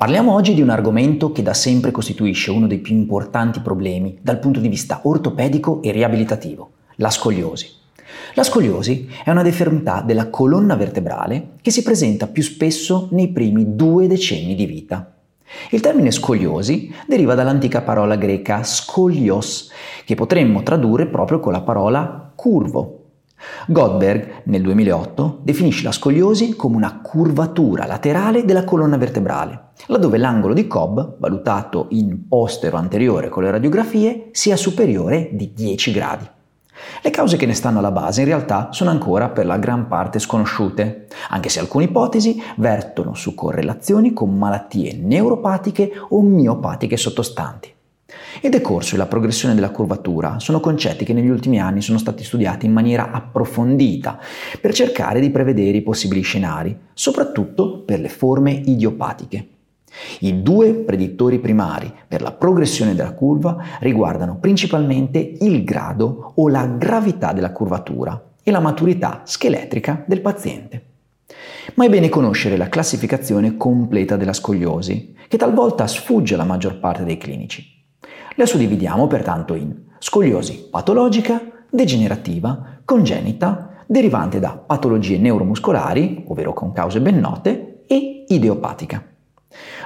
Parliamo oggi di un argomento che da sempre costituisce uno dei più importanti problemi dal punto di vista ortopedico e riabilitativo, la scoliosi. La scoliosi è una deformità della colonna vertebrale che si presenta più spesso nei primi due decenni di vita. Il termine scoliosi deriva dall'antica parola greca scolios, che potremmo tradurre proprio con la parola curvo, Goldberg nel 2008 definisce la scoliosi come una curvatura laterale della colonna vertebrale, laddove l'angolo di Cobb, valutato in postero anteriore con le radiografie, sia superiore di 10 gradi. Le cause che ne stanno alla base in realtà sono ancora per la gran parte sconosciute, anche se alcune ipotesi vertono su correlazioni con malattie neuropatiche o miopatiche sottostanti. Il decorso e la progressione della curvatura sono concetti che negli ultimi anni sono stati studiati in maniera approfondita per cercare di prevedere i possibili scenari, soprattutto per le forme idiopatiche. I due predittori primari per la progressione della curva riguardano principalmente il grado o la gravità della curvatura e la maturità scheletrica del paziente. Ma è bene conoscere la classificazione completa della scoliosi, che talvolta sfugge alla maggior parte dei clinici. La suddividiamo pertanto in scoliosi patologica, degenerativa, congenita, derivante da patologie neuromuscolari, ovvero con cause ben note, e ideopatica.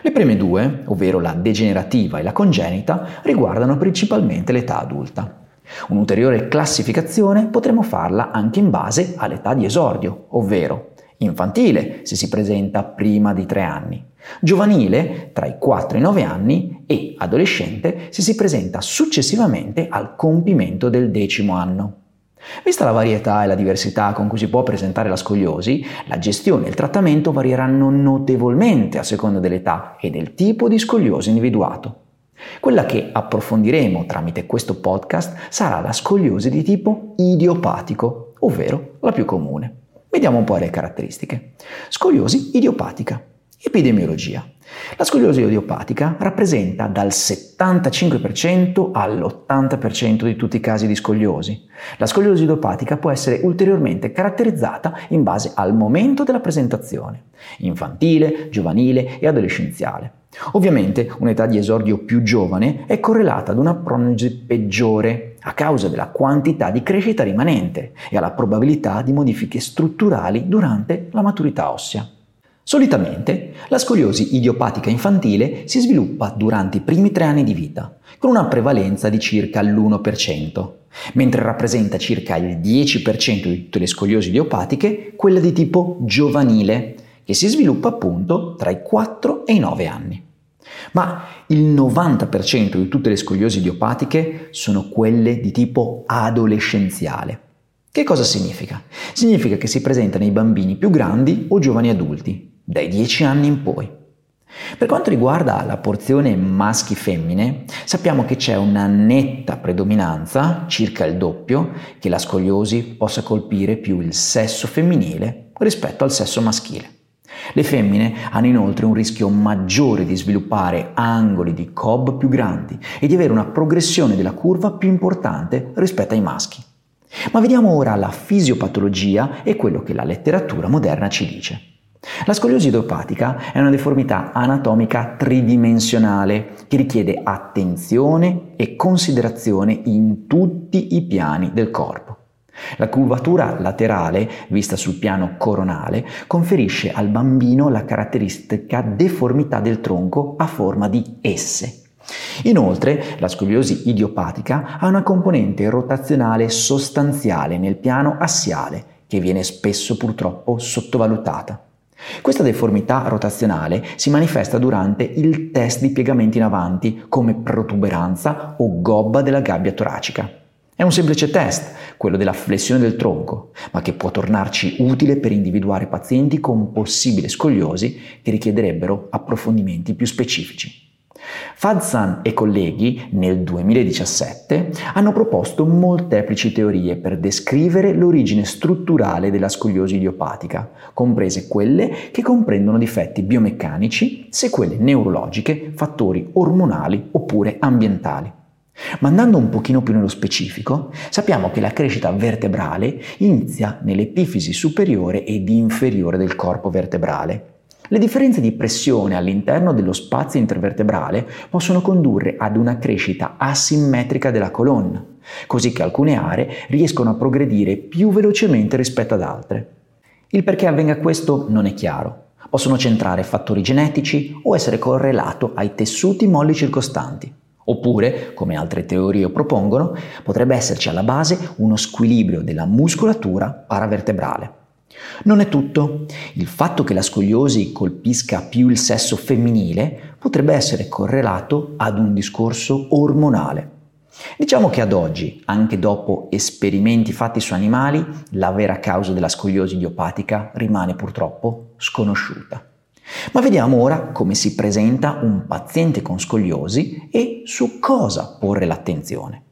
Le prime due, ovvero la degenerativa e la congenita, riguardano principalmente l'età adulta. Un'ulteriore classificazione potremmo farla anche in base all'età di esordio, ovvero infantile se si presenta prima di 3 anni, giovanile tra i 4 e i 9 anni e adolescente se si presenta successivamente al compimento del decimo anno. Vista la varietà e la diversità con cui si può presentare la scoliosi, la gestione e il trattamento varieranno notevolmente a seconda dell'età e del tipo di scoliosi individuato. Quella che approfondiremo tramite questo podcast sarà la scoliosi di tipo idiopatico, ovvero la più comune. Vediamo un po' le caratteristiche. Scoliosi idiopatica. Epidemiologia. La scoliosi idiopatica rappresenta dal 75% all'80% di tutti i casi di scoliosi. La scoliosi idiopatica può essere ulteriormente caratterizzata in base al momento della presentazione, infantile, giovanile e adolescenziale. Ovviamente un'età di esordio più giovane è correlata ad una prognosi peggiore a causa della quantità di crescita rimanente e alla probabilità di modifiche strutturali durante la maturità ossea. Solitamente la scoliosi idiopatica infantile si sviluppa durante i primi tre anni di vita, con una prevalenza di circa l'1%, mentre rappresenta circa il 10% di tutte le scoliosi idiopatiche quella di tipo giovanile, che si sviluppa appunto tra i 4 e i 9 anni. Ma il 90% di tutte le scoliosi idiopatiche sono quelle di tipo adolescenziale. Che cosa significa? Significa che si presenta nei bambini più grandi o giovani adulti, dai 10 anni in poi. Per quanto riguarda la porzione maschi-femmine, sappiamo che c'è una netta predominanza, circa il doppio, che la scoliosi possa colpire più il sesso femminile rispetto al sesso maschile. Le femmine hanno inoltre un rischio maggiore di sviluppare angoli di Cobb più grandi e di avere una progressione della curva più importante rispetto ai maschi. Ma vediamo ora la fisiopatologia e quello che la letteratura moderna ci dice. La scoliosi idopatica è una deformità anatomica tridimensionale che richiede attenzione e considerazione in tutti i piani del corpo. La curvatura laterale, vista sul piano coronale, conferisce al bambino la caratteristica deformità del tronco a forma di S. Inoltre, la scoliosi idiopatica ha una componente rotazionale sostanziale nel piano assiale, che viene spesso purtroppo sottovalutata. Questa deformità rotazionale si manifesta durante il test di piegamenti in avanti come protuberanza o gobba della gabbia toracica. È un semplice test, quello della flessione del tronco, ma che può tornarci utile per individuare pazienti con possibile scoliosi che richiederebbero approfondimenti più specifici. Fadsan e colleghi nel 2017 hanno proposto molteplici teorie per descrivere l'origine strutturale della scoliosi idiopatica, comprese quelle che comprendono difetti biomeccanici, sequele neurologiche, fattori ormonali oppure ambientali. Ma andando un pochino più nello specifico, sappiamo che la crescita vertebrale inizia nell'epifisi superiore ed inferiore del corpo vertebrale. Le differenze di pressione all'interno dello spazio intervertebrale possono condurre ad una crescita asimmetrica della colonna, così che alcune aree riescono a progredire più velocemente rispetto ad altre. Il perché avvenga questo non è chiaro. Possono centrare fattori genetici o essere correlato ai tessuti molli circostanti. Oppure, come altre teorie propongono, potrebbe esserci alla base uno squilibrio della muscolatura paravertebrale. Non è tutto. Il fatto che la scoliosi colpisca più il sesso femminile potrebbe essere correlato ad un discorso ormonale. Diciamo che ad oggi, anche dopo esperimenti fatti su animali, la vera causa della scoliosi idiopatica rimane purtroppo sconosciuta. Ma vediamo ora come si presenta un paziente con scoliosi e su cosa porre l'attenzione.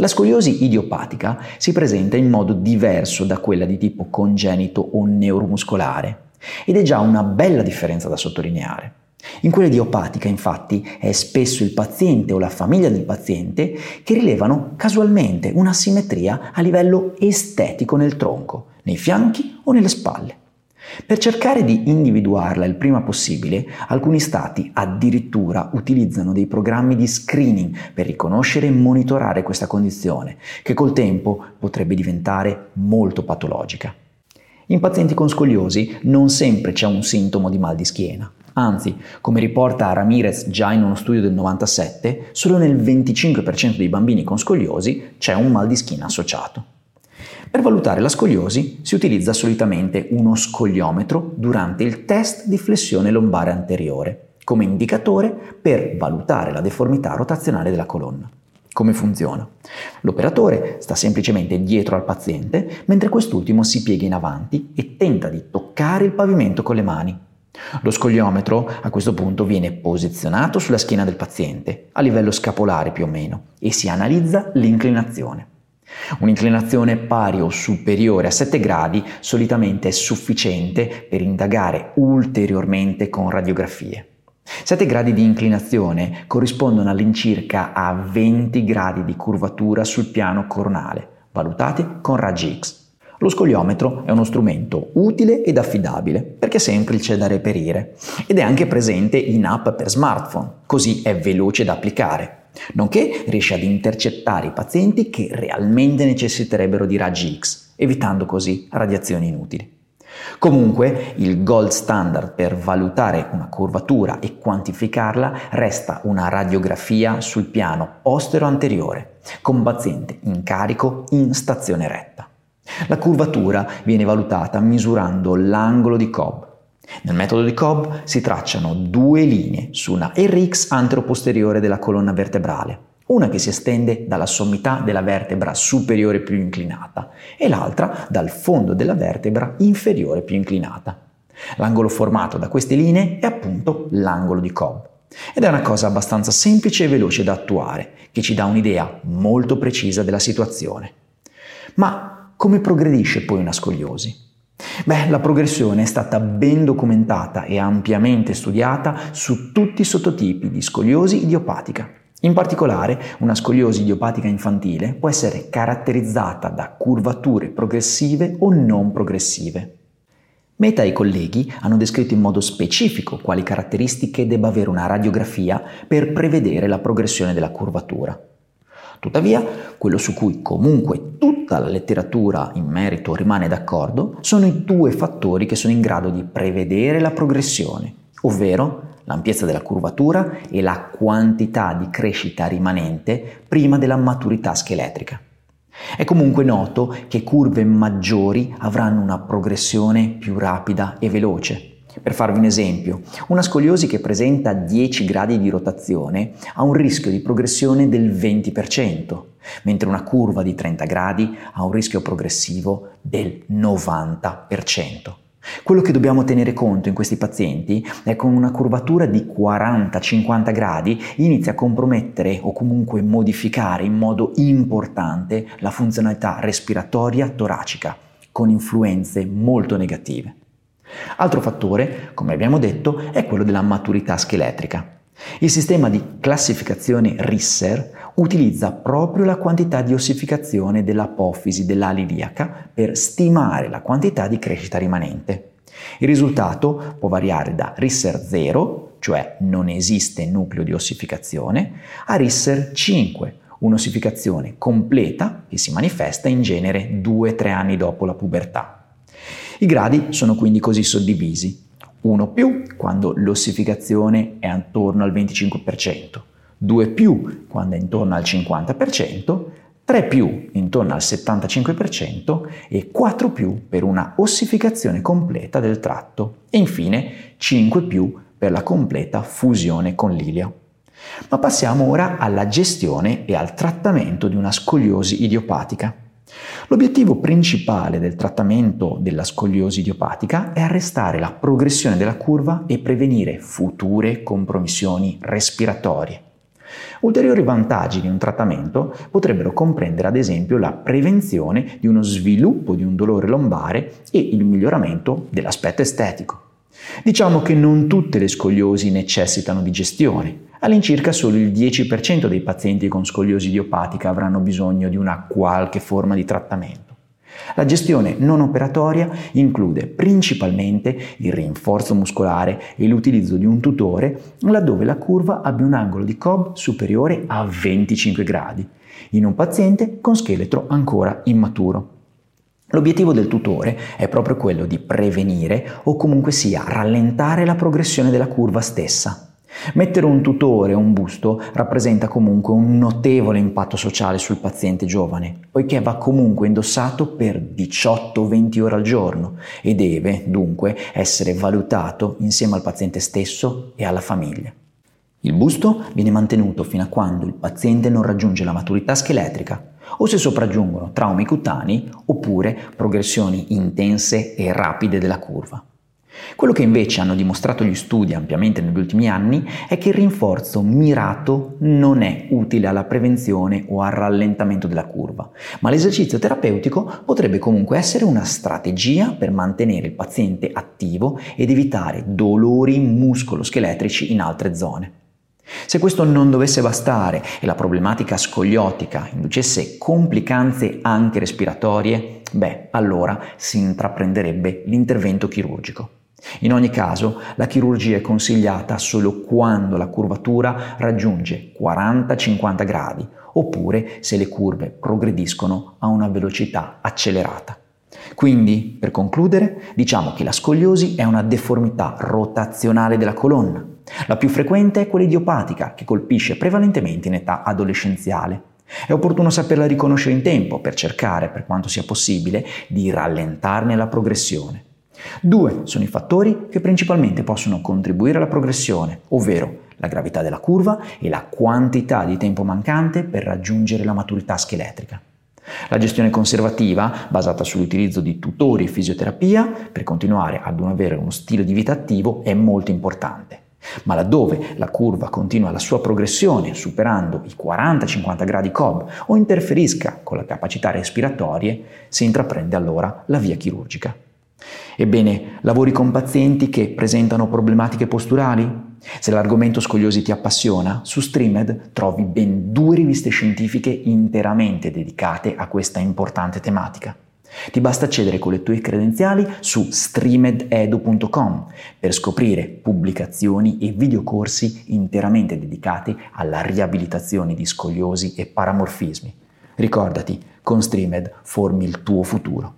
La scoliosi idiopatica si presenta in modo diverso da quella di tipo congenito o neuromuscolare ed è già una bella differenza da sottolineare. In quella idiopatica, infatti, è spesso il paziente o la famiglia del paziente che rilevano casualmente una simmetria a livello estetico nel tronco, nei fianchi o nelle spalle. Per cercare di individuarla il prima possibile, alcuni stati addirittura utilizzano dei programmi di screening per riconoscere e monitorare questa condizione, che col tempo potrebbe diventare molto patologica. In pazienti con scoliosi non sempre c'è un sintomo di mal di schiena. Anzi, come riporta Ramirez già in uno studio del 97, solo nel 25% dei bambini con scoliosi c'è un mal di schiena associato. Per valutare la scoliosi si utilizza solitamente uno scogliometro durante il test di flessione lombare anteriore, come indicatore per valutare la deformità rotazionale della colonna. Come funziona? L'operatore sta semplicemente dietro al paziente mentre quest'ultimo si piega in avanti e tenta di toccare il pavimento con le mani. Lo scogliometro a questo punto viene posizionato sulla schiena del paziente, a livello scapolare più o meno, e si analizza l'inclinazione. Un'inclinazione pari o superiore a 7 gradi solitamente è sufficiente per indagare ulteriormente con radiografie. 7 gradi di inclinazione corrispondono all'incirca a 20 gradi di curvatura sul piano coronale, valutati con raggi X. Lo scogliometro è uno strumento utile ed affidabile perché è semplice da reperire ed è anche presente in app per smartphone, così è veloce da applicare nonché riesce ad intercettare i pazienti che realmente necessiterebbero di raggi X, evitando così radiazioni inutili. Comunque, il gold standard per valutare una curvatura e quantificarla resta una radiografia sul piano postero-anteriore, con paziente in carico in stazione retta. La curvatura viene valutata misurando l'angolo di Cobb, nel metodo di Cobb si tracciano due linee su una RX anteroposteriore della colonna vertebrale, una che si estende dalla sommità della vertebra superiore più inclinata e l'altra dal fondo della vertebra inferiore più inclinata. L'angolo formato da queste linee è appunto l'angolo di Cobb. Ed è una cosa abbastanza semplice e veloce da attuare, che ci dà un'idea molto precisa della situazione. Ma come progredisce poi una scoliosi? Beh, la progressione è stata ben documentata e ampiamente studiata su tutti i sottotipi di scoliosi idiopatica. In particolare, una scoliosi idiopatica infantile può essere caratterizzata da curvature progressive o non progressive. Meta e i colleghi hanno descritto in modo specifico quali caratteristiche debba avere una radiografia per prevedere la progressione della curvatura. Tuttavia, quello su cui comunque tutta la letteratura in merito rimane d'accordo sono i due fattori che sono in grado di prevedere la progressione, ovvero l'ampiezza della curvatura e la quantità di crescita rimanente prima della maturità scheletrica. È comunque noto che curve maggiori avranno una progressione più rapida e veloce, per farvi un esempio, una scoliosi che presenta 10 gradi di rotazione ha un rischio di progressione del 20%, mentre una curva di 30 gradi ha un rischio progressivo del 90%. Quello che dobbiamo tenere conto in questi pazienti è che una curvatura di 40-50 gradi inizia a compromettere o comunque modificare in modo importante la funzionalità respiratoria toracica, con influenze molto negative. Altro fattore, come abbiamo detto, è quello della maturità scheletrica. Il sistema di classificazione Risser utilizza proprio la quantità di ossificazione dell'apofisi dell'ala iliaca per stimare la quantità di crescita rimanente. Il risultato può variare da RISSER 0, cioè non esiste nucleo di ossificazione, a RISSER 5, un'ossificazione completa che si manifesta in genere 2-3 anni dopo la pubertà. I gradi sono quindi così suddivisi. 1 più quando l'ossificazione è attorno al 25%, 2 più quando è intorno al 50%, 3 più intorno al 75% e 4 più per una ossificazione completa del tratto e infine 5 più per la completa fusione con l'ilio. Ma passiamo ora alla gestione e al trattamento di una scoliosi idiopatica. L'obiettivo principale del trattamento della scoliosi idiopatica è arrestare la progressione della curva e prevenire future compromissioni respiratorie. Ulteriori vantaggi di un trattamento potrebbero comprendere ad esempio la prevenzione di uno sviluppo di un dolore lombare e il miglioramento dell'aspetto estetico. Diciamo che non tutte le scoliosi necessitano di gestione. All'incirca solo il 10% dei pazienti con scoliosi idiopatica avranno bisogno di una qualche forma di trattamento. La gestione non operatoria include principalmente il rinforzo muscolare e l'utilizzo di un tutore laddove la curva abbia un angolo di Cobb superiore a 25 gradi, in un paziente con scheletro ancora immaturo. L'obiettivo del tutore è proprio quello di prevenire o comunque sia rallentare la progressione della curva stessa. Mettere un tutore o un busto rappresenta comunque un notevole impatto sociale sul paziente giovane, poiché va comunque indossato per 18-20 ore al giorno e deve dunque essere valutato insieme al paziente stesso e alla famiglia. Il busto viene mantenuto fino a quando il paziente non raggiunge la maturità scheletrica o se sopraggiungono traumi cutanei oppure progressioni intense e rapide della curva. Quello che invece hanno dimostrato gli studi ampiamente negli ultimi anni è che il rinforzo mirato non è utile alla prevenzione o al rallentamento della curva, ma l'esercizio terapeutico potrebbe comunque essere una strategia per mantenere il paziente attivo ed evitare dolori muscoloscheletrici in altre zone. Se questo non dovesse bastare e la problematica scogliotica inducesse complicanze anche respiratorie, beh, allora si intraprenderebbe l'intervento chirurgico. In ogni caso, la chirurgia è consigliata solo quando la curvatura raggiunge 40-50 gradi, oppure se le curve progrediscono a una velocità accelerata. Quindi, per concludere, diciamo che la scoliosi è una deformità rotazionale della colonna. La più frequente è quella idiopatica, che colpisce prevalentemente in età adolescenziale. È opportuno saperla riconoscere in tempo per cercare, per quanto sia possibile, di rallentarne la progressione. Due sono i fattori che principalmente possono contribuire alla progressione, ovvero la gravità della curva e la quantità di tempo mancante per raggiungere la maturità scheletrica. La gestione conservativa, basata sull'utilizzo di tutori e fisioterapia, per continuare ad avere uno stile di vita attivo, è molto importante. Ma laddove la curva continua la sua progressione superando i 40-50 gradi Cobb o interferisca con le capacità respiratorie, si intraprende allora la via chirurgica. Ebbene, lavori con pazienti che presentano problematiche posturali? Se l'argomento scoliosi ti appassiona, su Streamed trovi ben due riviste scientifiche interamente dedicate a questa importante tematica. Ti basta accedere con le tue credenziali su streamededu.com per scoprire pubblicazioni e videocorsi interamente dedicati alla riabilitazione di scoliosi e paramorfismi. Ricordati, con Streamed formi il tuo futuro.